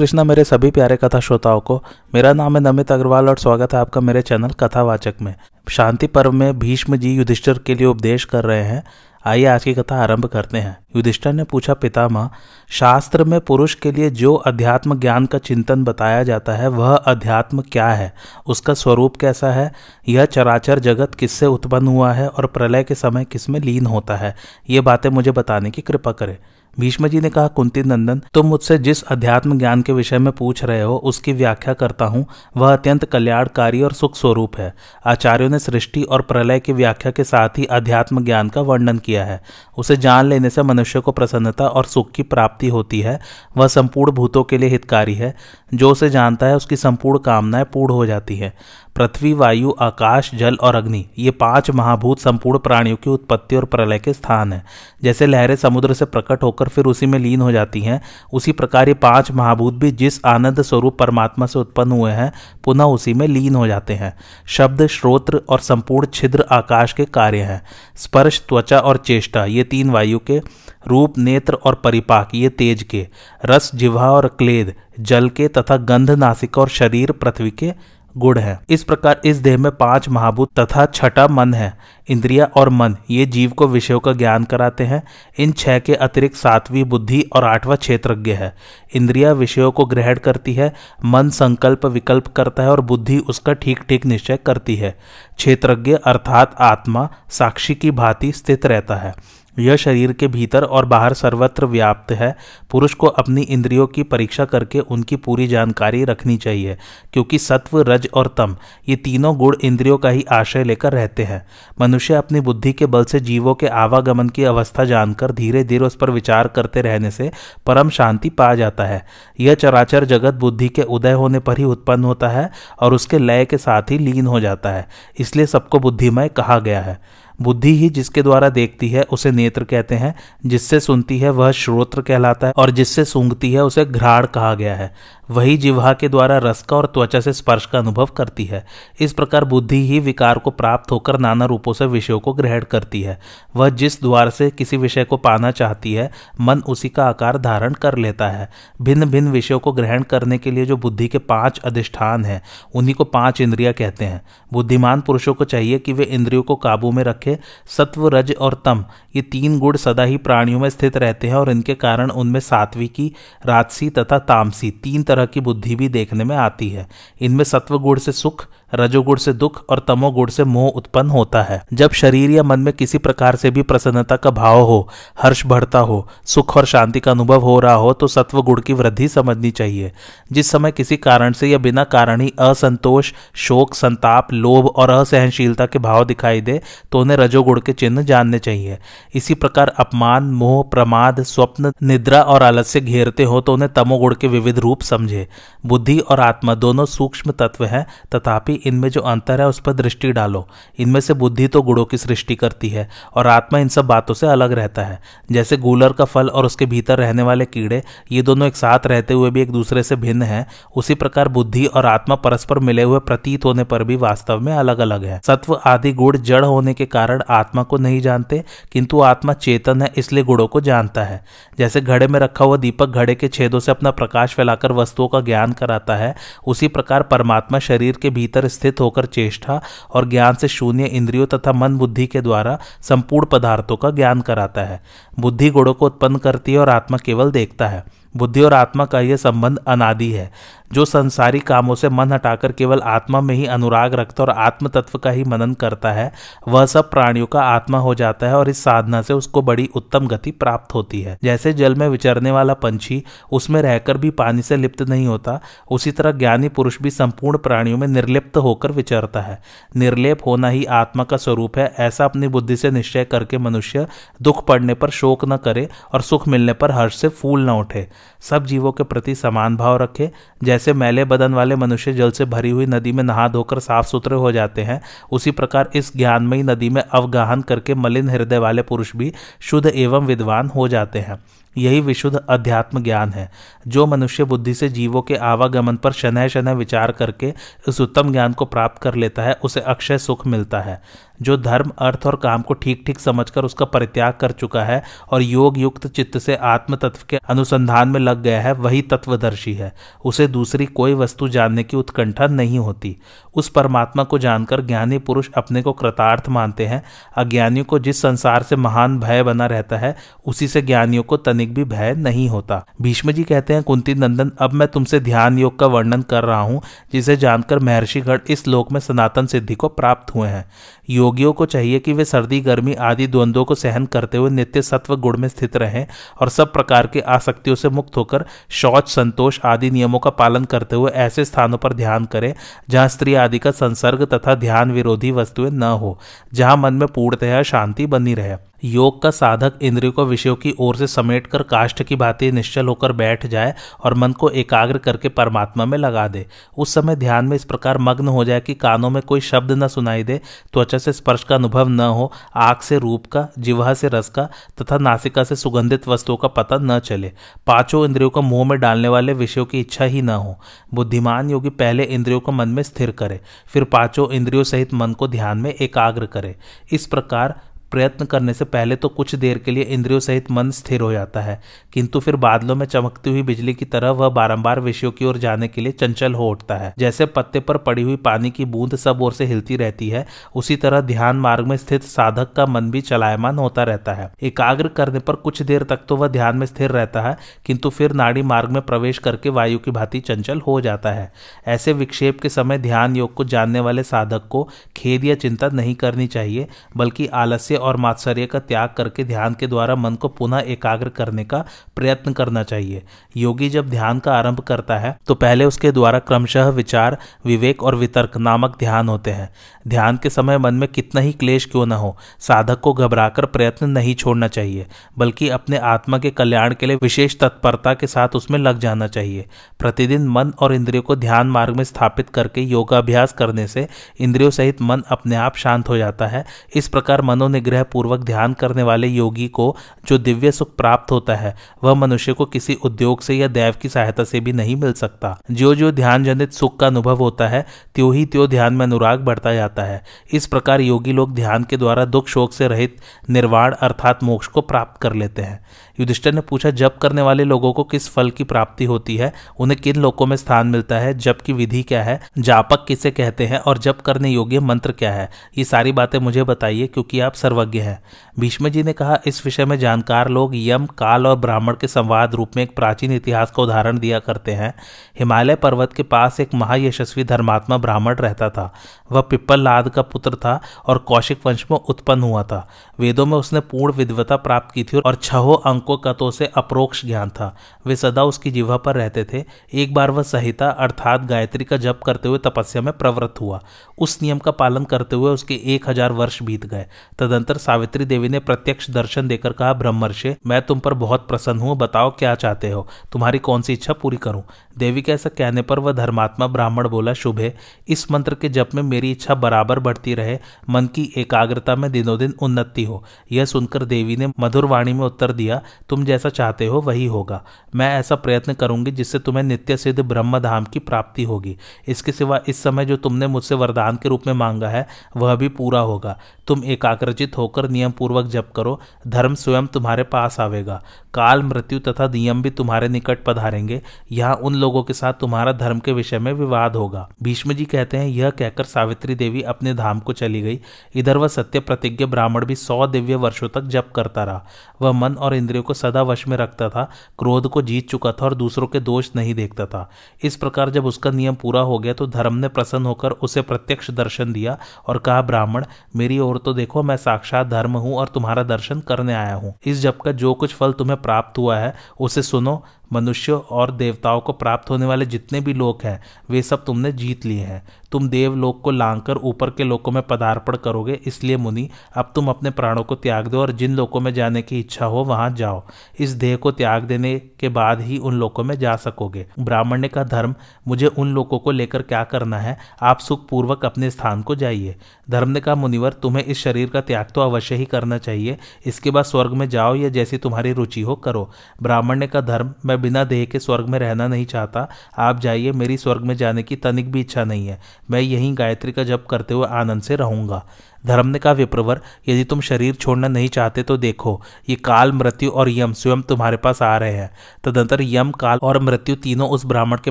कृष्णा मेरे सभी प्यारे कथा श्रोताओं को, मेरा नाम है नमित अग्रवाल और स्वागत है आपका मेरे चैनल कथावाचक में। शांति पर्व में भीष्म जी युधिष्ठिर के लिए उपदेश कर रहे हैं। आइए आज की कथा आरंभ करते हैं। युधिष्ठिर ने पूछा, पितामह, शास्त्र में पुरुष के लिए जो अध्यात्म ज्ञान का चिंतन बताया जाता है, वह अध्यात्म क्या है? उसका स्वरूप कैसा है? यह चराचर जगत किससे उत्पन्न हुआ है और प्रलय के समय किसमें लीन होता है? ये बातें मुझे बताने की कृपा करें। भीष्म जी ने कहा, कुंती नंदन, तुम मुझसे जिस अध्यात्म ज्ञान के विषय में पूछ रहे हो, उसकी व्याख्या करता हूँ। वह अत्यंत कल्याणकारी और सुख स्वरूप है। आचार्यों ने सृष्टि और प्रलय की व्याख्या के साथ ही अध्यात्म ज्ञान का वर्णन किया है। उसे जान लेने से मनुष्य को प्रसन्नता और सुख की प्राप्ति होती है। वह संपूर्ण भूतों के लिए हितकारी है। जो उसे जानता है, उसकी संपूर्ण कामनाएँ पूर्ण हो जाती है। पृथ्वी, वायु, आकाश, जल और अग्नि, ये पाँच महाभूत संपूर्ण प्राणियों की उत्पत्ति और प्रलय के स्थान है। जैसे लहरें समुद्र से प्रकट होकर फिर उसी में लीन हो जाती हैं, उसी प्रकार ये पाँच महाभूत भी जिस आनंद स्वरूप परमात्मा से उत्पन्न हुए हैं, पुनः उसी में लीन हो जाते हैं। शब्द श्रोत्र और संपूर्ण छिद्र आकाश के कार्य हैं। स्पर्श, त्वचा और चेष्टा, ये तीन वायु के रूप, नेत्र और परिपाक, ये तेज के। रस, जिह्वा और क्लेद, जल के तथा गंध, नासिका और शरीर, पृथ्वी के गुण है। इस प्रकार इस देह में पाँच महाभूत तथा छठा मन है। इंद्रिया और मन, ये जीव को विषयों का ज्ञान कराते हैं। इन छह के अतिरिक्त सातवीं बुद्धि और आठवां क्षेत्रज्ञ है। इंद्रिया विषयों को ग्रहण करती है, मन संकल्प विकल्प करता है और बुद्धि उसका ठीक ठीक निश्चय करती है। क्षेत्रज्ञ अर्थात आत्मा, साक्षी की भांति स्थित रहता है। यह शरीर के भीतर और बाहर सर्वत्र व्याप्त है। पुरुष को अपनी इंद्रियों की परीक्षा करके उनकी पूरी जानकारी रखनी चाहिए, क्योंकि सत्व, रज और तम, ये तीनों गुण इंद्रियों का ही आश्रय लेकर रहते हैं। मनुष्य अपनी बुद्धि के बल से जीवों के आवागमन की अवस्था जानकर धीरे धीरे उस पर विचार करते रहने से परम शांति पा जाता है। यह चराचर जगत बुद्धि के उदय होने पर ही उत्पन्न होता है और उसके लय के साथ ही लीन हो जाता है, इसलिए सबको बुद्धिमय कहा गया है। बुद्धि ही जिसके द्वारा देखती है, उसे नेत्र कहते हैं। जिससे सुनती है, वह श्रोत्र कहलाता है, और जिससे सूंघती है, उसे घ्राण कहा गया है। वही जिह्वा के द्वारा रस का और त्वचा से स्पर्श का अनुभव करती है। इस प्रकार बुद्धि ही विकार को प्राप्त होकर नाना रूपों से विषयों को ग्रहण करती है। वह जिस द्वार से किसी विषय को पाना चाहती है, मन उसी का आकार धारण कर लेता है। भिन्न भिन्न विषयों को ग्रहण करने के लिए जो बुद्धि के पाँच अधिष्ठान हैं, उन्हीं को पाँच इंद्रिया कहते हैं। बुद्धिमान पुरुषों को चाहिए कि वे इंद्रियों को काबू में रखे। सत्व, रज और तम, ये तीन गुण सदा ही प्राणियों में स्थित रहते हैं और इनके कारण उनमें सात्विकी राजसी तथा तामसी, तीन तरह की बुद्धि भी देखने में आती है। इनमें सत्व गुण से सुख रजोगुण से दुख और तमोगुण से मोह उत्पन्न होता है। जब शरीर या मन में किसी प्रकार से भी प्रसन्नता का भाव हो, हर्ष बढ़ता हो, सुख और शांति का अनुभव हो रहा हो तो सत्व गुण की वृद्धि समझनी चाहिए। जिस समय किसी कारण से या बिना कारण ही असंतोष, शोक, संताप, लोभ और असहनशीलता के भाव दिखाई दे तो उन्हें रजोगुण के चिन्ह जानने चाहिए। इसी प्रकार अपमान, मोह, प्रमाद, स्वप्न, निद्रा और आलस्य घेरते हो तो उन्हें तमोगुण के विविध रूप समझे। बुद्धि और आत्मा दोनों सूक्ष्म तत्व हैं, तथापि इनमें जो अंतर है उस पर दृष्टि डालो। इनमें से बुद्धि तो गुणों की सृष्टि करती है और आत्मा इन सब बातों से अलग रहता है। जैसे गूलर का फल और उसके भीतर रहने वाले कीड़े, ये दोनों एक साथ रहते हुए भी एक दूसरे से भिन्न है। उसी प्रकार बुद्धि और आत्मा परस्पर मिले हुए प्रतीत होने पर भी वास्तव में अलग अलग है। सत्व आदि गुण जड़ होने के कारण आत्मा को नहीं जानते, किंतु आत्मा चेतन है, इसलिए गुणों को जानता है। जैसे घड़े में रखा हुआ दीपक घड़े के छेदों से अपना प्रकाश फैलाकर वस्तुओं का ज्ञान कराता है, उसी प्रकार परमात्मा शरीर के भीतर स्थित होकर चेष्टा और ज्ञान से शून्य इंद्रियों तथा मन बुद्धि के द्वारा संपूर्ण पदार्थों का ज्ञान कराता है। बुद्धि गुणों को उत्पन्न करती है और आत्मा केवल देखता है। बुद्धि और आत्मा का यह संबंध अनादि है। जो संसारी कामों से मन हटाकर केवल आत्मा में ही अनुराग रखता और आत्म तत्व का ही मनन करता है, वह सब प्राणियों का आत्मा हो जाता है और इस साधना से उसको बड़ी उत्तम गति प्राप्त होती है। जैसे जल में विचरने वाला पंछी, उसमें रहकर भी पानी से लिप्त नहीं होता, उसी तरह ज्ञानी पुरुष भी संपूर्ण प्राणियों में निर्लिप्त होकर विचरता है। निर्लेप होना ही आत्मा का स्वरूप है, ऐसा अपनी बुद्धि से निश्चय करके मनुष्य दुख पड़ने पर शोक न करे और सुख मिलने पर हर्ष से फूल न उठे। सब जीवों के प्रति समान भाव रखे, जैसे मैले बदन वाले मनुष्य जल से भरी हुई नदी में नहा धोकर साफ़ सुथरे हो जाते हैं, उसी प्रकार इस ज्ञानमयी नदी में अवगाहन करके मलिन हृदय वाले पुरुष भी शुद्ध एवं विद्वान हो जाते हैं। यही विशुद्ध अध्यात्म ज्ञान है, जो मनुष्य बुद्धि से जीवों के आवागमन पर शनह शनह विचार करके इस उत्तम ज्ञान को प्राप्त कर लेता है, उसे अक्षय सुख मिलता है। जो धर्म, अर्थ और काम को ठीक ठीक समझकर उसका परित्याग कर चुका है और योग युक्त चित्त से आत्म तत्व के अनुसंधान में लग गया है, वही तत्वदर्शी है। उसे दूसरी कोई वस्तु जानने की उत्कंठा नहीं होती। उस परमात्मा को जानकर ज्ञानी पुरुष अपने को कृतार्थ मानते हैं। अज्ञानियों को जिस संसार से महान भय बना रहता है, उसी से ज्ञानियों को तनिक भी भय नहीं होता। भीष्म जी कहते हैं, कुंती नंदन, अब मैं तुमसे ध्यान योग का वर्णन कर रहा हूँ, जिसे जानकर महर्षिगढ़ इस लोक में सनातन सिद्धि को प्राप्त हुए हैं। योगियों को चाहिए कि वे सर्दी, गर्मी आदि द्वंद्वों को सहन करते हुए नित्य सत्व गुण में स्थित रहें और सब प्रकार की आसक्तियों से मुक्त होकर शौच, संतोष आदि नियमों का पालन करते हुए ऐसे स्थानों पर ध्यान करें, जहाँ स्त्री आदि का संसर्ग तथा ध्यान विरोधी वस्तुएँ न हो, जहाँ मन में पूर्णतः शांति बनी रहे। योग का साधक इंद्रियों को विषयों की ओर से समेट कर काष्ठ की भांति निश्चल होकर बैठ जाए और मन को एकाग्र करके परमात्मा में लगा दे। उस समय ध्यान में इस प्रकार मग्न हो जाए कि कानों में कोई शब्द न सुनाई दे, त्वचा से स्पर्श का अनुभव न हो आग से रूप का जिवा से रस का तथा नासिका से सुगंधित वस्तुओं का पता न चले। पाँचों इंद्रियों को मुँह में डालने वाले विषयों की इच्छा ही न हो। बुद्धिमान योगी पहले इंद्रियों को मन में स्थिर करे, फिर पाँचों इंद्रियों सहित मन को ध्यान में एकाग्र करे। इस प्रकार प्रयत्न करने से पहले तो कुछ देर के लिए इंद्रियों सहित मन स्थिर हो जाता है, किंतु फिर बादलों में चमकती हुई बिजली की तरह वह बारंबार विषयों की ओर जाने के लिए चंचल हो उठता है। जैसे पत्ते पर पड़ी हुई पानी की बूंद सब ओर से हिलती रहती है, उसी तरह ध्यान मार्ग में स्थित साधक का मन भी चलायमान होता रहता है। एकाग्र करने पर कुछ देर तक तो वह ध्यान में स्थिर रहता है, किंतु फिर नाड़ी मार्ग में प्रवेश करके वायु की भांति चंचल हो जाता है। ऐसे विक्षेप के समय ध्यान योग को जानने वाले साधक को खेद या चिंता नहीं करनी चाहिए, बल्कि आलस्य और मात्सर्य का त्याग करके ध्यान के द्वारा मन को पुनः एकाग्र करने का प्रयत्न करना चाहिए। योगी जब ध्यान का आरंभ करता है तो पहले उसके द्वारा क्रमशः विचार, विवेक और वितर्क नामक ध्यान होते हैं। ध्यान के समय मन में कितना ही क्लेश क्यों न हो, साधक को घबराकर प्रयत्न नहीं छोड़ना चाहिए, बल्कि अपने आत्मा के कल्याण के लिए विशेष तत्परता के साथ उसमें लग जाना चाहिए। प्रतिदिन मन और इंद्रियों को ध्यान मार्ग में स्थापित करके योगाभ्यास करने से इंद्रियों सहित मन अपने आप शांत हो जाता है। इस प्रकार मनोनिग्रह अनुग्रह पूर्वक ध्यान करने वाले योगी को जो दिव्य सुख प्राप्त होता है, वह मनुष्य को किसी उद्योग से या दैव की सहायता से भी नहीं मिल सकता। जो जो ध्यान जनित सुख का अनुभव होता है, त्यो ही त्यो ध्यान में अनुराग बढ़ता जाता है। इस प्रकार योगी लोग ध्यान के द्वारा दुख शोक से रहित निर्वाण अर्थात मोक्ष को प्राप्त कर लेते हैं। युधिष्ठर ने पूछा, जप करने वाले लोगों को किस फल की प्राप्ति होती है? उन्हें किन लोगों में स्थान मिलता है? जप की विधि क्या है? जापक किसे कहते हैं? और जप करने योग्य मंत्र क्या है? ये सारी बातें मुझे बताइए, क्योंकि आप सर्वज्ञ हैं। भीष्म जी ने कहा, इस विषय में जानकार लोग यम, काल और ब्राह्मण के संवाद रूप में एक प्राचीन इतिहास का उदाहरण दिया करते हैं। हिमालय पर्वत के पास एक महायशस्वी धर्मात्मा ब्राह्मण रहता था। वह पिप्पल लाद का पुत्र था और कौशिक वंश में उत्पन्न हुआ था। वेदों में उसने पूर्ण विद्वता प्राप्त की थी और छहो अंकों का तो उसे अप्रोक्ष ज्ञान था। वे सदा उसकी जीवा पर रहते थे। एक बार वह संहिता, अर्थात गायत्री का जप करते हुए तपस्या में प्रवृत्त हुआ। उस नियम का पालन करते हुए उसके एक हज़ार वर्ष बीत गए। तदंतर सावित्री देवी ने प्रत्यक्ष दर्शन देकर कहा, ब्रह्मर्षि, मैं तुम पर बहुत प्रसन्न हूँ। बताओ, क्या चाहते हो? तुम्हारी कौन सी इच्छा पूरी करूँ? देवी के ऐसा कहने पर वह धर्मात्मा ब्राह्मण बोला, शुभ है इस मंत्र के जप में मेरी इच्छा बराबर बढ़ती रहे। मन की एकाग्रता में दिनों दिन उन्नति हो। यह सुनकर देवी ने मधुर वाणी में उत्तर दिया तुम जैसा चाहते हो वही होगा। मैं ऐसा प्रयत्न करूँगी जिससे तुम्हें नित्य सिद्ध ब्रह्म धाम की प्राप्ति होगी। इसके सिवा इस समय जो तुमने मुझसे वरदान के रूप में मांगा है, वह भी पूरा होगा। तुम एकाग्रचित होकर नियम पूर्वक जप करो। धर्म स्वयं तुम्हारे पास आवेगा। काल, मृत्यु तथा नियम भी तुम्हारे निकट पधारेंगे। यहाँ उन लोगों के साथ तुम्हारा धर्म के विषय में विवाद होगा। भीष्म जी कहते हैं, यह कहकर सावित्री देवी अपने धाम को चली गई। इधर वह सत्य प्रतिज्ञ ब्राह्मण भी सौ दिव्य वर्षों तक जप करता रहा। वह मन और इंद्रियों को सदा वश में रखता था, क्रोध को जीत चुका था और दूसरों के दोष नहीं देखता था। इस प्रकार जब उसका नियम पूरा हो गया तो धर्म ने प्रसन्न होकर उसे प्रत्यक्ष दर्शन दिया और कहा, ब्राह्मण, मेरी ओर तो देखो, मैं साक्षात धर्म हूँ और तुम्हारा दर्शन करने आया हूँ। इस जब का जो कुछ फल तुम्हें प्राप्त हुआ है, उसे सुनो मनुष्यों और देवताओं को प्राप्त होने वाले जितने भी लोक हैं, वे सब तुमने जीत लिए हैं। तुम देवलोक को लांघकर ऊपर के लोकों में पदार्पण करोगे, इसलिए मुनि, अब तुम अपने प्राणों को त्याग दो और जिन लोकों में जाने की इच्छा हो, वहाँ जाओ। इस देह को त्याग देने के बाद ही उन लोकों में जा सकोगे। ब्राह्मण्य का धर्म, मुझे उन लोगों को लेकर क्या करना है? आप सुखपूर्वक अपने स्थान को जाइए। धर्म ने कहा मुनिवर, तुम्हें इस शरीर का त्याग तो अवश्य ही करना चाहिए। इसके बाद स्वर्ग में जाओ या जैसी तुम्हारी रुचि हो, करो। ब्राह्मण्य का धर्म, मैं बिना देह के स्वर्ग में रहना नहीं चाहता। आप जाइए, मेरी स्वर्ग में जाने की तनिक भी इच्छा नहीं है। मैं यहीं गायत्री का जप करते हुए आनंद से रहूँगा। धर्म ने कहा, विप्रवर, यदि तुम शरीर छोड़ना नहीं चाहते तो देखो, ये काल, मृत्यु और यम स्वयं तुम्हारे पास आ रहे हैं। तदंतर यम, काल और मृत्यु तीनों उस ब्राह्मण के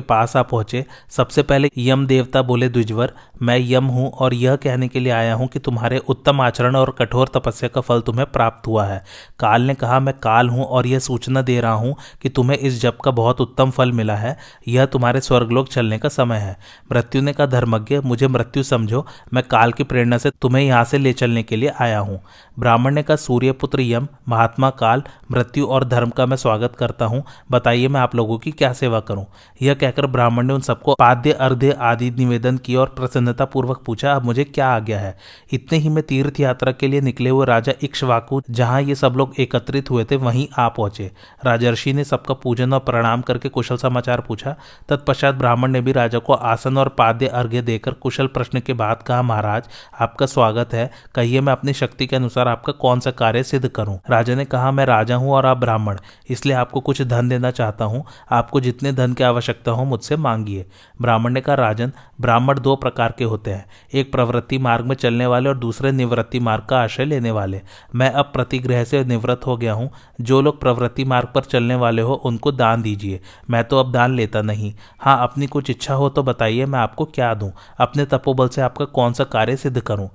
पास आ पहुँचे। सबसे पहले यम देवता बोले, द्विजवर, मैं यम हूँ और यह कहने के लिए आया हूँ कि तुम्हारे उत्तम आचरण और कठोर तपस्या का फल तुम्हें प्राप्त हुआ है। काल ने कहा, मैं काल हूँ और यह सूचना दे रहा हूँ कि तुम्हें इस जप का बहुत उत्तम फल मिला है। यह तुम्हारे स्वर्गलोक चलने का समय है। मृत्यु ने कहा, धर्मज्ञ, मुझे मृत्यु समझो। मैं काल की प्रेरणा से तुम्हें यहाँ से ले चलने के लिए आया हूँ। ब्राह्मण ने कहा सूर्यपुत्र यम, महात्मा काल, मृत्यु और धर्म का मैं स्वागत करता हूँ। बताइए मैं आप लोगों की क्या सेवा करूँ? यह कहकर ब्राह्मण ने उन सबको पाद्य अर्ध्य आदि निवेदन किया और प्रसन्नता पूर्वक पूछा, अब मुझे क्या आ गया है? इतने ही में तीर्थ यात्रा के लिए निकले हुए राजा इक्ष्वाकु, जहाँ ये सब लोग एकत्रित हुए थे, वहीं आ पहुँचे। राजर्षि ने सबका पूजन और प्रणाम करके कुशल समाचार पूछा। तत्पश्चात ब्राह्मण ने भी राजा को आसन और पाद्य अर्घ्य देकर कुशल प्रश्न के बाद कहा, महाराज, आपका स्वागत है, कहिए मैं अपनी शक्ति के अनुसार आपका कौन सा कार्य सिद्ध करूँ? राजा ने कहा, मैं राजा हूँ और आप ब्राह्मण, इसलिए आपको कुछ धन देना चाहता हूँ। आपको जितने धन की आवश्यकता हो मुझसे मांगिए। ब्राह्मण ने कहा, राजन, ब्राह्मण दो प्रकार के होते हैं। एक प्रवृत्ति मार्ग में चलने वाले और दूसरे निवृत्ति मार्ग का आश्रय लेने वाले। मैं अब प्रतिग्रह से निवृत्त हो गया हूँ। जो लोग प्रवृत्ति मार्ग पर चलने वाले हो, उनको दान दीजिए। मैं तो अब दान लेता नहीं। हाँ अपनी कुछ इच्छा हो तो बताइए, मैं आपको क्या दूँ? अपने तपोबल से आपका कौन सा कार्य सिद्ध करूँ?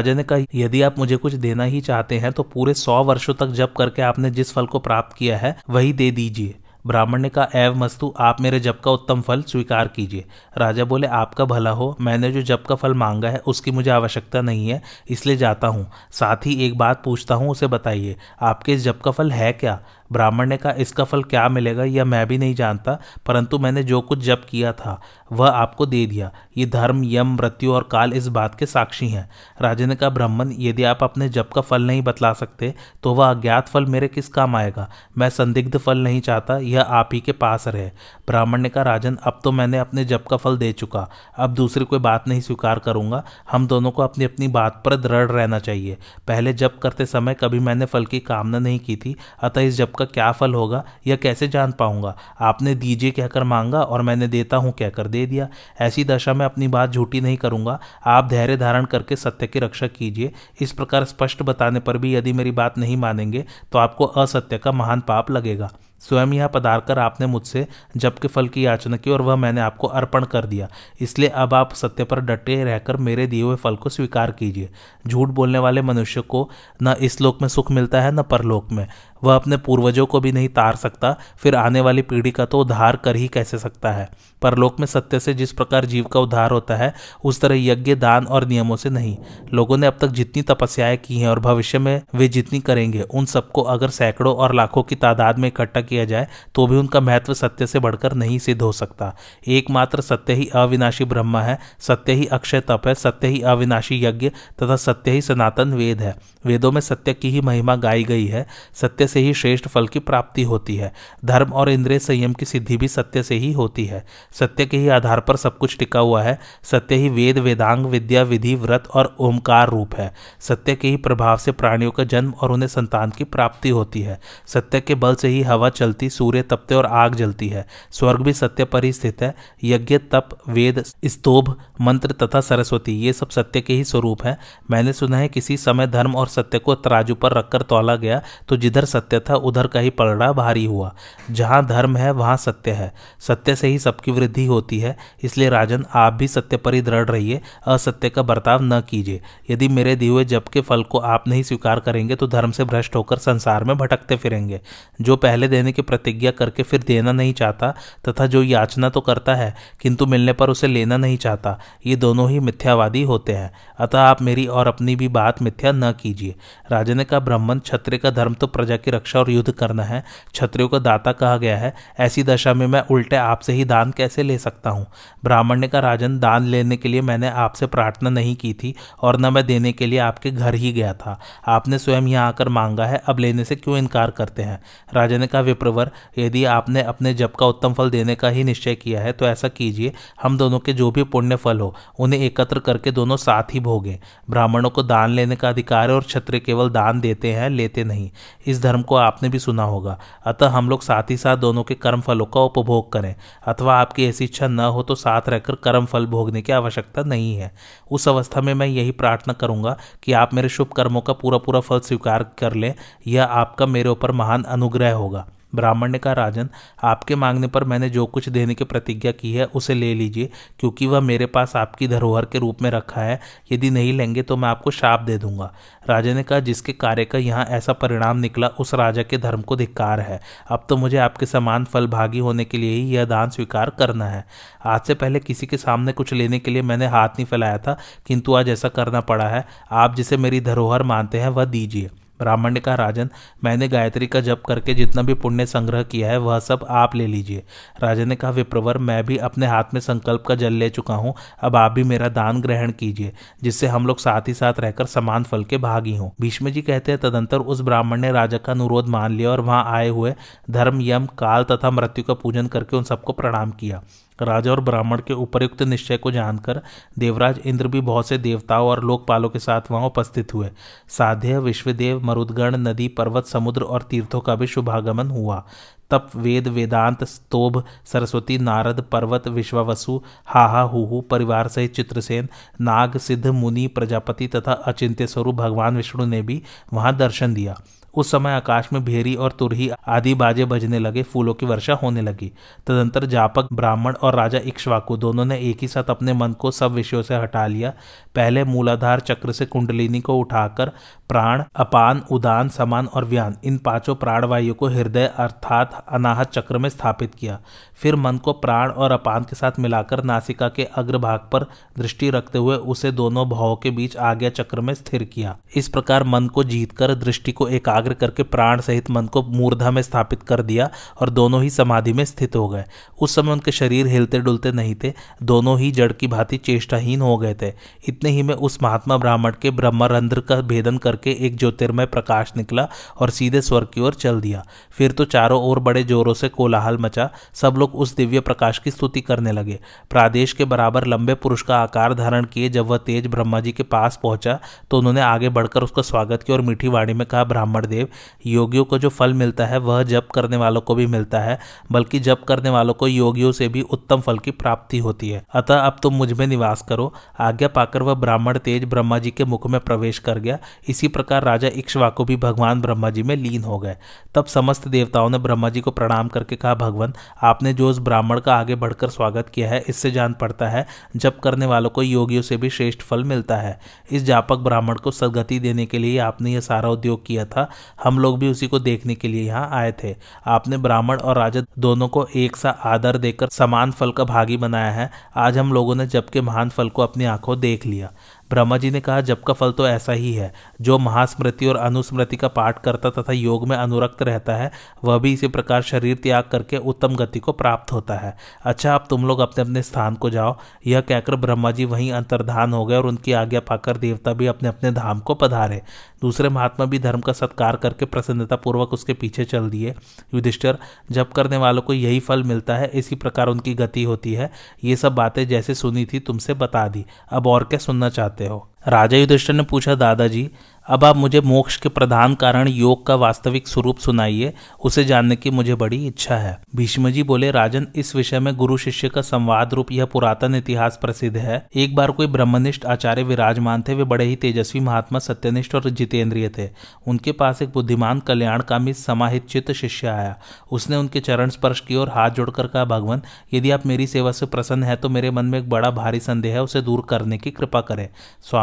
राजा ने कहा, यदि आप मुझे कुछ देना ही चाहते हैं तो पूरे सौ वर्षों तक जब करके आपने जिस फल को प्राप्त किया है, वही दे दीजिए ब्राह्मण ने कहा एव मस्तु, आप मेरे जप का उत्तम फल स्वीकार कीजिए राजा बोले, आपका भला हो, मैंने जो जप का फल मांगा है, उसकी मुझे आवश्यकता नहीं है, इसलिए जाता हूँ। साथ ही एक बात पूछता हूँ, उसे बताइए, आपके इस जप का फल है क्या? ब्राह्मण ने कहा, इसका फल क्या मिलेगा यह मैं भी नहीं जानता, परंतु मैंने जो कुछ जप किया था, वह आपको दे दिया। ये धर्म, यम, मृत्यु और काल इस बात के साक्षी हैं। राजा ने कहा, ब्राह्मण, यदि आप अपने जप का फल नहीं बतला सकते तो वह अज्ञात फल मेरे किस काम आएगा? मैं संदिग्ध फल नहीं चाहता, यह आप ही के पास रहे। ब्राह्मण ने कहा, राजन, अब तो मैंने अपने जप का फल दे चुका। अब दूसरी कोई बात नहीं स्वीकार करूँगा। हम दोनों को अपनी अपनी बात पर दृढ़ रहना चाहिए। पहले जप करते समय कभी मैंने फल की कामना नहीं की थी, अतः इस जप का क्या फल होगा यह कैसे जान पाऊँगा? आपने दीजिए कहकर मांगा और मैंने देता हूँ कहकर दे दिया। ऐसी दशा में अपनी बात झूठी नहीं करूँगा। आप धैर्य धारण करके सत्य की रक्षा कीजिए। इस प्रकार स्पष्ट बताने पर भी यदि मेरी बात नहीं मानेंगे तो आपको असत्य का महान पाप लगेगा। स्वयं यह पधार कर आपने मुझसे जब के फल की याचना की और वह मैंने आपको अर्पण कर दिया। इसलिए अब आप सत्य पर डटे रहकर मेरे दिए हुए फल को स्वीकार कीजिए। झूठ बोलने वाले मनुष्य को न इस लोक में सुख मिलता है, न परलोक में। वह अपने पूर्वजों को भी नहीं तार सकता, फिर आने वाली पीढ़ी का तो उद्धार कर ही कैसे सकता है? परलोक में सत्य से जिस प्रकार जीव का उद्धार होता है, उस तरह यज्ञ, दान और नियमों से नहीं। लोगों ने अब तक जितनी तपस्याएँ की हैं और भविष्य में वे जितनी करेंगे, उन सबको अगर सैकड़ों और लाखों की तादाद में इकट्ठा किया जाए तो भी उनका महत्व सत्य से बढ़कर नहीं सिद्ध हो सकता। एकमात्र सत्य ही अविनाशी ब्रह्म है, सत्य ही अक्षय तप है, सत्य ही अविनाशी यज्ञ तथा सत्य ही सनातन वेद है। वेदों में सत्य की ही महिमा गाई गई है। सत्य से ही श्रेष्ठ फल की प्राप्ति होती है। धर्म और इंद्रिय संयम की सिद्धि भी सत्य से ही होती है। सत्य के ही आधार पर सब कुछ टिका हुआ है। सत्य ही वेद, वेदांग, विद्या, विधि, व्रत और ओमकार रूप है। सत्य के ही प्रभाव से प्राणियों का जन्म और उन्हें संतान की प्राप्ति होती है। सत्य के बल से ही हवा चलती, सूर्य तपते और आग जलती है। स्वर्ग भी सत्य पर ही स्थित है। यज्ञ, तप, वेद, स्तोभ, मंत्र तथा सरस्वती, ये सब सत्य के ही स्वरूप है। मैंने सुना है किसी समय धर्म और सत्य को तराजू पर रखकर तोला गया तो जिधर सत्य था, उधर का ही पलड़ा भारी हुआ। जहाँ धर्म है, वहाँ सत्य है। सत्य से ही सबकी वृद्धि होती है, इसलिए राजन, आप भी सत्य पर ही दृढ़ रहिए, असत्य का बर्ताव न कीजिए। यदि मेरे दिए हुए जब के फल को आप नहीं स्वीकार करेंगे तो धर्म से भ्रष्ट होकर संसार में भटकते फिरेंगे। जो पहले देने की प्रतिज्ञा करके फिर देना नहीं चाहता, तथा जो याचना तो करता है, किंतु मिलने पर उसे लेना नहीं चाहता, ये दोनों ही मिथ्यावादी होते हैं। अतः आप मेरी और अपनी भी बात मिथ्या न कीजिए। राजा ने कहा ब्राह्मण, क्षत्रिय का धर्म तो प्रजा के की रक्षा और युद्ध करना है। क्षत्रियो को दाता कहा गया है। ऐसी दशा में मैं उल्टे आपसे ही दान कैसे ले सकता हूँ? ब्राह्मण ने कहा राजन दान लेने के लिए मैंने आपसे प्रार्थना नहीं की थी और न मैं देने के लिए आपके घर ही गया था। आपने स्वयं यहाँ आकर मांगा है। अब लेने से क्यों इनकार करते हैं? राजा ने कहा विप्रवर, यदि आपने अपने जप का उत्तम फल देने का ही निश्चय किया है तो ऐसा कीजिए, हम दोनों के जो भी पुण्य फल हो, उन्हें एकत्र करके दोनों साथ ही भोगें। ब्राह्मणों को दान लेने का अधिकार है और क्षत्रिय केवल दान देते हैं, लेते नहीं। इस धर्म को आपने भी सुना होगा। अतः हम लोग साथ ही साथ दोनों के कर्म फलों का उपभोग करें। अथवा आपकी ऐसी इच्छा न हो तो साथ रहकर कर्म फल भोगने की आवश्यकता नहीं है। उस अवस्था में मैं यही प्रार्थना करूँगा कि आप मेरे शुभ कर्मों का पूरा पूरा फल स्वीकार कर लें। यह आपका मेरे ऊपर महान अनुग्रह होगा। ब्राह्मण ने कहा राजन, आपके मांगने पर मैंने जो कुछ देने की प्रतिज्ञा की है, उसे ले लीजिए, क्योंकि वह मेरे पास आपकी धरोहर के रूप में रखा है। यदि नहीं लेंगे तो मैं आपको शाप दे दूँगा। राजा ने कहा, जिसके कार्य का यहाँ ऐसा परिणाम निकला, उस राजा के धर्म को धिक्कार है। अब तो मुझे आपके समान फल भागी होने के लिए ही यह दान स्वीकार करना है। आज से पहले किसी के सामने कुछ लेने के लिए मैंने हाथ नहीं फैलाया था, किंतु आज ऐसा करना पड़ा है। आप जिसे मेरी धरोहर मानते हैं, वह दीजिए। ब्राह्मण ने कहा राजन मैंने गायत्री का जप करके जितना भी पुण्य संग्रह किया है, वह सब आप ले लीजिए। राजन ने कहा, विप्रवर, मैं भी अपने हाथ में संकल्प का जल ले चुका हूँ। अब आप भी मेरा दान ग्रहण कीजिए, जिससे हम लोग साथ ही साथ रहकर समान फल के भागी हों। भीष्म जी कहते हैं, तदंतर उस ब्राह्मण ने राजा का अनुरोध मान लिया और वहाँ आए हुए धर्म, यम, काल तथा मृत्यु का पूजन करके उन सबको प्रणाम किया। राजा और ब्राह्मण के उपयुक्त निश्चय को जानकर देवराज इंद्र भी बहुत से देवताओं और लोकपालों के साथ वहाँ उपस्थित हुए। साध्य, विश्वदेव, मरुदगण, नदी, पर्वत, समुद्र और तीर्थों का भी शुभागमन हुआ। तप, वेद, वेदांत, स्तोभ, सरस्वती, नारद, पर्वत, विश्वावसु, हाहा, हुहु, परिवार सहित चित्रसेन, नाग, सिद्ध, मुनि, प्रजापति तथा अचिंत्य स्वरूप भगवान विष्णु ने भी वहाँ दर्शन दिया। उस समय आकाश में भेरी और तुरही आदि बाजे बजने लगे, फूलों की वर्षा होने लगी। तदंतर जापक, ब्राह्मण और राजा इक्ष्वाकु दोनों ने एक ही साथ अपने मन को सब विषयों से हटा लिया। पहले मूलाधार चक्र से कुंडलिनी को उठाकर प्राण, अपान, उदान, समान और व्यान, इन पाँचों प्राणवायु को हृदय अर्थात अनाहत चक्र में स्थापित किया। फिर मन को प्राण और अपान के साथ मिलाकर नासिका के अग्रभाग पर दृष्टि रखते हुए उसे दोनों भावों के बीच आज्ञा चक्र में स्थिर किया। इस प्रकार मन को जीतकर दृष्टि को एकाग्र करके प्राण सहित मन को मूर्धा में स्थापित कर दिया और दोनों ही समाधि में स्थित हो गए। उस समय उनके शरीर हिलते डुलते नहीं थे, दोनों ही जड़ की भांति चेष्टाहीन हो गए थे। इतने ही में उस महात्मा ब्राह्मण के ब्रह्मरंध्र का भेदन करके एक ज्योतिर्मय प्रकाश निकला और सीधे स्वर्ग की ओर चल दिया। फिर तो चारों ओर बड़े जोरों से कोलाहल मचा। सब लोग उस दिव्य प्रकाश की स्तुति करने लगे। प्रादेश के बराबर लंबे पुरुष का आकार धारण किए जब वह तेज ब्रह्मा जी के पास पहुँचा तो उन्होंने आगे बढ़कर उसका स्वागत किया और मीठी वाणी में कहा, ब्राह्मण देव, योगियों को जो फल मिलता है, वह जप करने वालों को भी मिलता है, बल्कि जप करने वालों को योगियों से भी उत्तम फल की प्राप्ति होती है। अतः अब तुम मुझमें निवास करो। आज्ञा पाकर वह ब्राह्मण तेज ब्रह्मा जी के मुख में प्रवेश कर गया। इसी प्रकार राजा इक्ष्वाकु भी भगवान ब्रह्मा जी में लीन हो गए। तब समस्त देवताओं ने ब्रह्मा जी को प्रणाम करके कहा, भगवान, आपने जो उस ब्राह्मण का आगे बढ़कर स्वागत किया है, इससे जान पड़ता है जब करने वालों को योगियों से भी श्रेष्ठ फल मिलता है। इस जापक ब्राह्मण को सदगति देने के लिए आपने यह सारा उद्योग किया था। हम लोग भी उसी को देखने के लिए यहाँ आए थे। आपने ब्राह्मण और राजा दोनों को एक सा आदर देकर समान फल का भागी बनाया है। आज हम लोगों ने जब के महान फल को अपनी आँखों देख लिया। ब्रह्मा जी ने कहा जब का फल तो ऐसा ही है। जो महास्मृति और अनुस्मृति का पाठ करता तथा योग में अनुरक्त रहता है, वह भी इसी प्रकार शरीर त्याग करके उत्तम गति को प्राप्त होता है। अच्छा अब तुम लोग अपने अपने स्थान को जाओ। यह कहकर ब्रह्मा जी वहीं अंतर्धान हो गए और उनकी आज्ञा पाकर देवता भी अपने अपने धाम को पधारे। दूसरे महात्मा भी धर्म का सत्कार करके प्रसन्नतापूर्वक उसके पीछे चल दिए। युधिष्ठर जब करने वालों को यही फल मिलता है, इसी प्रकार उनकी गति होती है। ये सब बातें जैसे सुनी थी, तुमसे बता दी। अब और क्या सुनना चाहते हो राजा युधिष्ठिर ने पूछा, दादाजी, अब आप मुझे मोक्ष के प्रधान कारण योग का वास्तविक स्वरूप सुनाइए। उसे जानने की मुझे बड़ी इच्छा है। भीष्म जी बोले, राजन, इस विषय में गुरु शिष्य का संवाद रूप यह पुरातन इतिहास प्रसिद्ध है। एक बार कोई ब्रह्मनिष्ठ आचार्य विराजमान थे, वे बड़े ही तेजस्वी महात्मा, सत्यनिष्ठ और जितेंद्रिय थे। उनके पास एक बुद्धिमान कल्याण कल्याणकामी समाहित चित्त शिष्य आया। उसने उनके चरण स्पर्श किए और हाथ जोड़कर कहा, भगवान, यदि आप मेरी सेवा से प्रसन्न है तो मेरे मन में एक बड़ा भारी संदेह है, उसे दूर करने की कृपा करें।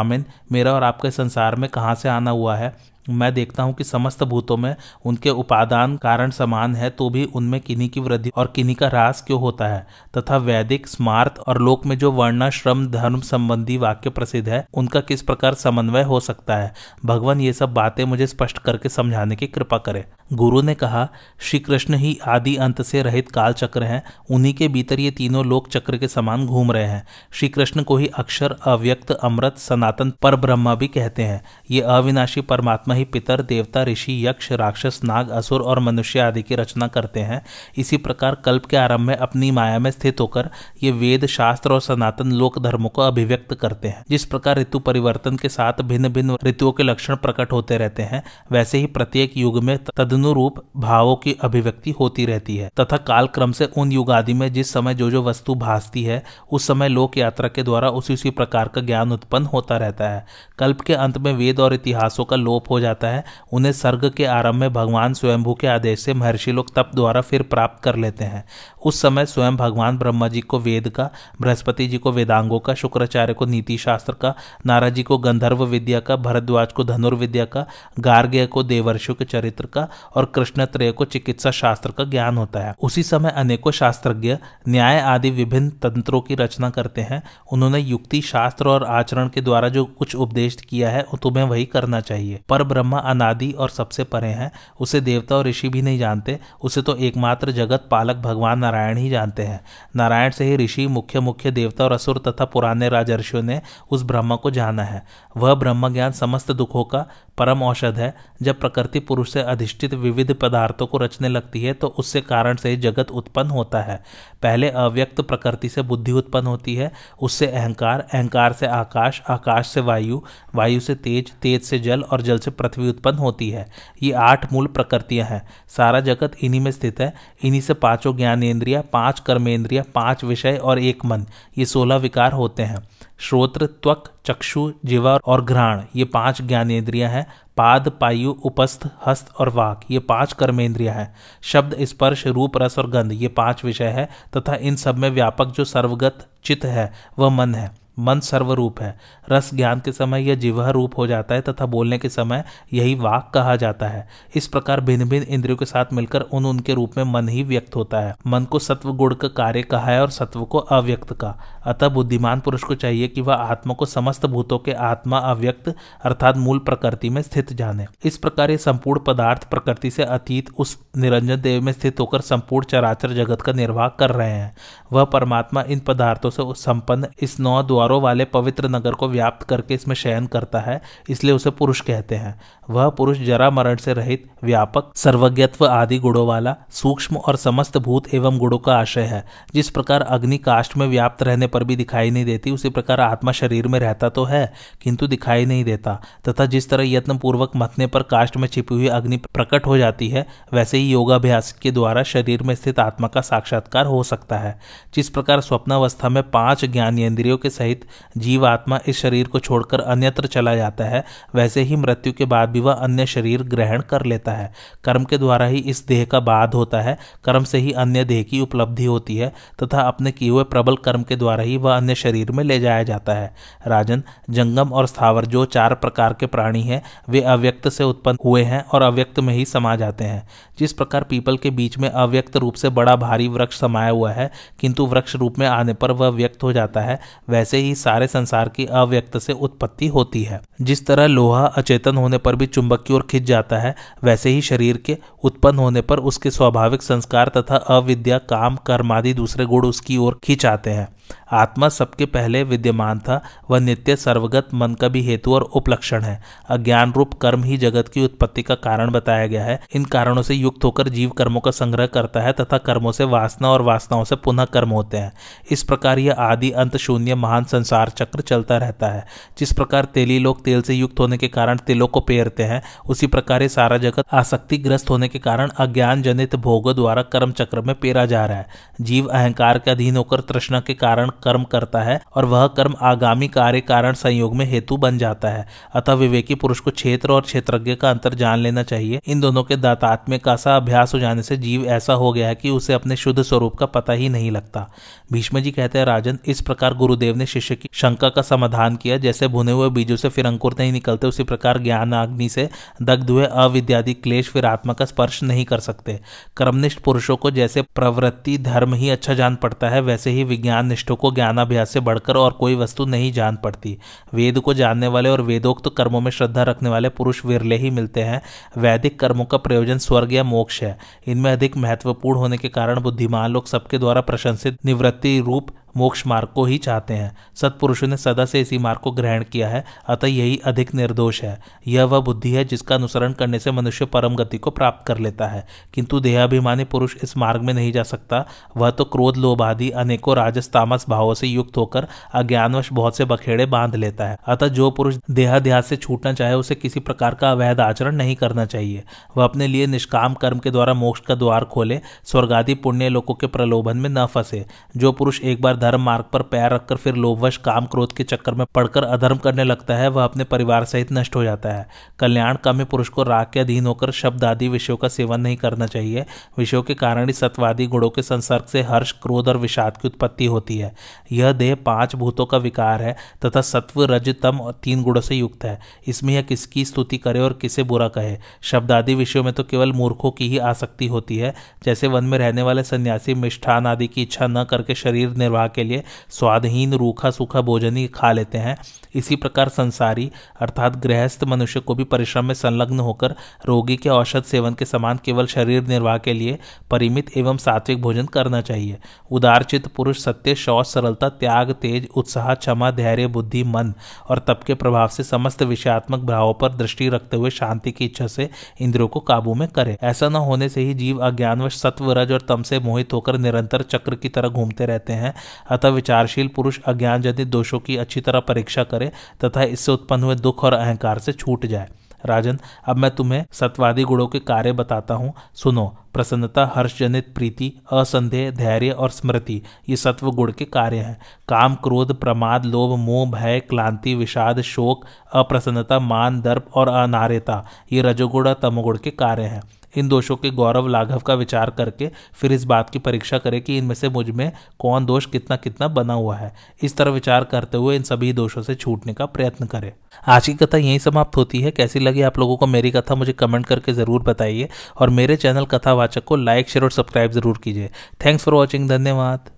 स्वामिन मेरा और आपके संसार में कहाँ से आना हुआ है। मैं देखता हूँ कि समस्त भूतों में उनके उपादान कारण समान है तो भी उनमें किन्हीं की वृद्धि और किन्हीं का ह्रास क्यों होता है? तथा वैदिक, स्मार्त और लोक में जो वर्णाश्रम धर्म संबंधी वाक्य प्रसिद्ध है, उनका किस प्रकार समन्वय हो सकता है? भगवान ये सब बातें मुझे स्पष्ट करके समझाने की कृपा करे। गुरु ने कहा श्री कृष्ण ही आदि अंत से रहित काल चक्र हैं, उन्हीं के भीतर ये तीनों लोक चक्र के समान घूम रहे हैं। श्री कृष्ण को ही अक्षर, अव्यक्त, अमृत, सनातन पर ब्रह्मा भी कहते हैं। ये अविनाशी परमात्मा ही पितर, देवता, ऋषि, यक्ष, राक्षस, नाग, असुर और मनुष्य आदि की रचना करते हैं। इसी प्रकार कल्प के आरंभ में अपनी माया में स्थित होकर ये वेद, शास्त्र और सनातन लोक धर्मों को अभिव्यक्त करते हैं। जिस प्रकार ऋतु परिवर्तन के साथ भिन्न भिन्न ऋतुओं के लक्षण प्रकट होते रहते हैं, वैसे ही प्रत्येक युग में तदनुरूप भावों की अभिव्यक्ति होती रहती है। तथा काल क्रम से उन युग आदि में जिस समय जो जो वस्तु भासती है, उस समय लोक यात्रा के द्वारा उसी उसी प्रकार का ज्ञान उत्पन्न होता रहता है। कल्प के अंत में वेद और इतिहासों का लोप हो जाता है, उन्हें सर्ग के आरंभ में भगवान स्वयंभू के आदेश से महर्षि लोग तप द्वारा फिर प्राप्त कर लेते हैं। उस समय स्वयं भगवान ब्रह्मा जी को वेद का, बृहस्पति जी को वेदांगों का, शुक्राचार्य को नीति शास्त्र का नाराज़ जी को गंधर्व विद्या का, भरद्वाज को धनुर्विद्या का, गार्ग्य को देवर्षियों के चरित्र का और कृष्ण त्रय को चिकित्सा शास्त्र का ज्ञान होता है। उसी समय अनेकों शास्त्रज्ञ न्याय आदि विभिन्न तंत्रों की रचना करते हैं। उन्होंने युक्ति शास्त्र और आचरण के द्वारा जो कुछ उपदेश किया है, तुम्हें वही करना चाहिए। पर ब्रह्मा अनादि और सबसे परे हैं, उसे देवता और ऋषि भी नहीं जानते, उसे तो एकमात्र जगत पालक भगवान नारायण ही जानते हैं। नारायण से ही ऋषि, मुख्य मुख्य देवता और असुर तथा पुराने राजर्षियों ने उस ब्रह्म को जाना है। वह ब्रह्म ज्ञान समस्त दुखों का परम औषध है। जब प्रकृति पुरुष से अधिष्ठित विविध पदार्थों को रचने लगती है तो उससे कारण से ही जगत उत्पन्न होता है। पहले अव्यक्त प्रकृति से बुद्धि उत्पन्न होती है, उससे अहंकार अहंकार से आकाश आकाश से वायु वायु से तेज तेज से जल और जल से पृथ्वी उत्पन्न होती है। ये आठ मूल प्रकृतियाँ हैं। सारा जगत इन्हीं में स्थित है। इन्हीं से पाँचों ज्ञानेन्द्रिया पाँच कर्मेंद्रिया, पाँच विषय और एक मन, ये सोलह विकार होते हैं। श्रोत्र, त्वक, चक्षु जीवा और घ्राण, ये पाँच ज्ञानेन्द्रिया हैं। पाद, पायु, उपस्थ, हस्त और वाक, ये पाँच कर्मेंद्रिया हैं। शब्द, स्पर्श, रूप, रस और गंध, ये पाँच विषय है तथा इन सब में व्यापक जो सर्वगत चित्त है, वह मन है। मन सर्वरूप है। रस ज्ञान के समय यह जिवह रूप हो जाता है तथा बोलने के समय यही वाक कहा जाता है। इस प्रकार भिन्न भिन्न इंद्रियों के साथ मिलकर उन उनके रूप में मन ही व्यक्त होता है। मन को सत्व गुण का कार्य कहा है और सत्व को अव्यक्त का। अतः बुद्धिमान पुरुष को चाहिए कि वह आत्मा को समस्त भूतों के आत्मा अव्यक्त अर्थात मूल प्रकृति में स्थित जाने। इस प्रकार ये संपूर्ण पदार्थ प्रकृति से अतीत उस निरंजन देव में स्थित होकर संपूर्ण चराचर जगत का निर्वाह कर रहे हैं। वह परमात्मा इन पदार्थों से संपन्न इस नौ द्वारों वाले पवित्र नगर को व्याप्त करके इसमें शयन करता है, इसलिए उसे पुरुष कहते हैं। वह पुरुष जरा मरण से रहित, व्यापक, सर्वज्ञत्व आदि गुणों वाला, सूक्ष्म और समस्त भूत एवं गुणों का आशय है। जिस प्रकार अग्नि काष्ट में व्याप्त रहने पर भी दिखाई नहीं देती, उसी प्रकार आत्मा शरीर में रहता तो है, किंतु दिखाई नहीं देता। तथा जिस तरह यत्न पूर्वक मथने पर काष्ट में छिपी हुई अग्नि प्रकट हो जाती है, वैसे ही योगाभ्यास के द्वारा शरीर में स्थित आत्मा का साक्षात्कार हो सकता है। जिस प्रकार स्वप्नावस्था में पाँच ज्ञानेन्द्रियों के सहित जीव आत्मा इस शरीर को छोड़कर अन्यत्र चला जाता है, वैसे ही मृत्यु के बाद भी वह अन्य शरीर ग्रहण कर लेता है। कर्म के द्वारा ही इस देह का बाध होता है, कर्म से ही अन्य देह की उपलब्धि होती है, तथा अपने किए हुए प्रबल कर्म के द्वारा ही वह अन्य शरीर में ले जाया जाता है। राजन, जंगम और स्थावर जो चार प्रकार के प्राणी हैं, वे अव्यक्त से उत्पन्न हुए हैं और अव्यक्त में ही समा जाते हैं। जिस प्रकार पीपल के बीच में अव्यक्त रूप से बड़ा भारी वृक्ष समाया हुआ है, किंतु वृक्ष रूप में आने पर वह व्यक्त हो जाता है, वैसे ही सारे संसार की अव्यक्त से उत्पत्ति होती है। जिस तरह लोहा अचेतन होने पर भी चुंबक की ओर खिंच जाता है, वैसे ही शरीर के उत्पन्न होने पर उसके स्वाभाविक संस्कार तथा अविद्या, काम कर्मादि दूसरे गुण उसकी ओर खिंच आते हैं। आत्मा सबके पहले विद्यमान था, वह नित्य, सर्वगत, मन का भी हेतु और उपलक्षण है। अज्ञान रूप कर्म ही जगत की उत्पत्ति का कारण बताया गया है। इन कारणों से युक्त होकर जीव कर्मों का संग्रह करता है तथा कर्मों से वासना और वासनाओं से पुनः कर्म होते हैं। इस प्रकार यह आदि अंत शून्य महान संसार चक्र चलता रहता है। जिस प्रकार तेली लोग तेल से युक्त होने के कारण तिलों को पेरते हैं, उसी प्रकार ये सारा जगत आसक्तिग्रस्त होने के कारण अज्ञान जनित भोगों द्वारा कर्म चक्र में पेरा जा रहा है। जीव अहंकार के अधीन होकर तृष्णा के कारण कारण कर्म करता है और वह कर्म आगामी कार्य कारण संयोग में हेतु बन जाता है। अतः विवेकी पुरुष को क्षेत्र और क्षेत्रज्ञ का अंतर जान लेना चाहिए। इन दोनों के दातात्म्य का सा अभ्यास हो जाने से जीव ऐसा हो गया है कि उसे अपने शुद्ध स्वरूप का पता ही नहीं लगता। भीष्म जी कहते हैं, राजन, इस प्रकार गुरुदेव ने शिष्य की शंका का समाधान किया। जैसे भुने हुए बीजों से फिर अंकुर नहीं निकलते, उसी प्रकार ज्ञान अग्नि से दग्ध हुए अविद्यादि क्लेश फिर आत्मा का स्पर्श नहीं कर सकते। कर्मनिष्ठ पुरुषों को जैसे प्रवृत्ति, धर्म ही अच्छा जान पड़ता है, वैसे ही विज्ञान निष्ठों को ज्ञानाभ्यास से बढ़कर और कोई वस्तु नहीं जान पड़ती। वेद को जानने वाले और वेदोक्त कर्मों में श्रद्धा रखने वाले पुरुष विरले ही मिलते हैं। वैदिक कर्मों का प्रयोजन स्वर्ग या मोक्ष है। इनमें अधिक महत्वपूर्ण होने के कारण बुद्धिमान लोग सबके द्वारा प्रशंसित निवृत्ति रूप मोक्ष मार्ग को ही चाहते हैं। सत्पुरुषों ने सदा से इसी मार्ग को ग्रहण किया है, अतः यही अधिक निर्दोष है। यह वह बुद्धि है जिसका अनुसरण करने से मनुष्य परम गति को प्राप्त कर लेता है। किंतु देहाभिमानी पुरुष इस मार्ग में नहीं जा सकता। वह तो क्रोध, लोभ आदि अनेकों राजस्तामस भावों से युक्त होकर अज्ञानवश बहुत से बखेड़े बाँध लेता है। अतः जो पुरुष देहाध्यास से छूटना चाहे, उसे किसी प्रकार का अवैध आचरण नहीं करना चाहिए। वह अपने लिए निष्काम कर्म के द्वारा मोक्ष का द्वार खोले, स्वर्गादि पुण्य लोगों के प्रलोभन में न फंसे। जो पुरुष एक बार धर्म मार्ग पर पैर रखकर फिर लोभवश काम क्रोध के चक्कर में पड़कर अधर्म करने लगता है, वह अपने परिवार सहित नष्ट हो जाता है। कल्याण कामी पुरुष को राग के अधीन होकर शब्द आदि विषयों का सेवन नहीं करना चाहिए। विषयों के कारण ही सत्वादी गुणों के संसर्ग से हर्ष, क्रोध और विषाद की उत्पत्ति होती है। यह देह पाँच भूतों का विकार है तथा सत्व, रज, तम और तीन गुणों से युक्त है। इसमें यह किसकी स्तुति करे और किसे बुरा कहे? शब्द आदि विषयों में तो केवल मूर्खों की ही आसक्ति होती है। जैसे वन में रहने वाले सन्यासी मिष्ठान आदि की इच्छा न करके शरीर निर्वाह के लिए स्वादहीन, रूखा, सूखा भोजन ही खा लेते हैं। इसी प्रकार संसारी, अर्थात गृहस्थ मनुष्य को भी परिश्रम में संलग्न होकर रोगी के औषध सेवन के समान केवल शरीर निर्वाह के लिए परिमित एवं सात्विक भोजन करना चाहिए। उदारचित पुरुष सत्य, शौच, सरलता, त्याग, तेज, उत्साह, क्षमा, धैर्य, बुद्धि, मन और तप के प्रभाव से समस्त विषयात्मक भावों पर दृष्टि रखते हुए शांति की इच्छा से इंद्रियों को काबू में करे। ऐसा न होने से ही जीव अज्ञानवश सत्व रज और तम से मोहित होकर निरंतर चक्र की तरह घूमते रहते हैं। अतः विचारशील पुरुष अज्ञान जनित दोषों की अच्छी तरह परीक्षा करे तथा इससे उत्पन्न हुए दुख और अहंकार से छूट जाए। राजन, अब मैं तुम्हें सत्वादी गुणों के कार्य बताता हूँ। सुनो, प्रसन्नता, हर्षजनित प्रीति, असंदेह, धैर्य और स्मृति, ये सत्व गुण के कार्य हैं। काम, क्रोध, प्रमाद, लोभ, मोह, भय, क्लांति, विषाद, शोक, अप्रसन्नता, मान, दर्प और अनार्यता, ये रजोगुण और तमोगुण के कार्य हैं। इन दोषों के गौरव लाघव का विचार करके फिर इस बात की परीक्षा करें कि इनमें से मुझमें कौन दोष कितना कितना बना हुआ है। इस तरह विचार करते हुए इन सभी दोषों से छूटने का प्रयत्न करें। आज की कथा यही समाप्त होती है। कैसी लगी आप लोगों को मेरी कथा, मुझे कमेंट करके ज़रूर बताइए। और मेरे चैनल कथावाचक को लाइक, शेयर और सब्सक्राइब ज़रूर कीजिए। थैंक्स फॉर वॉचिंग, धन्यवाद।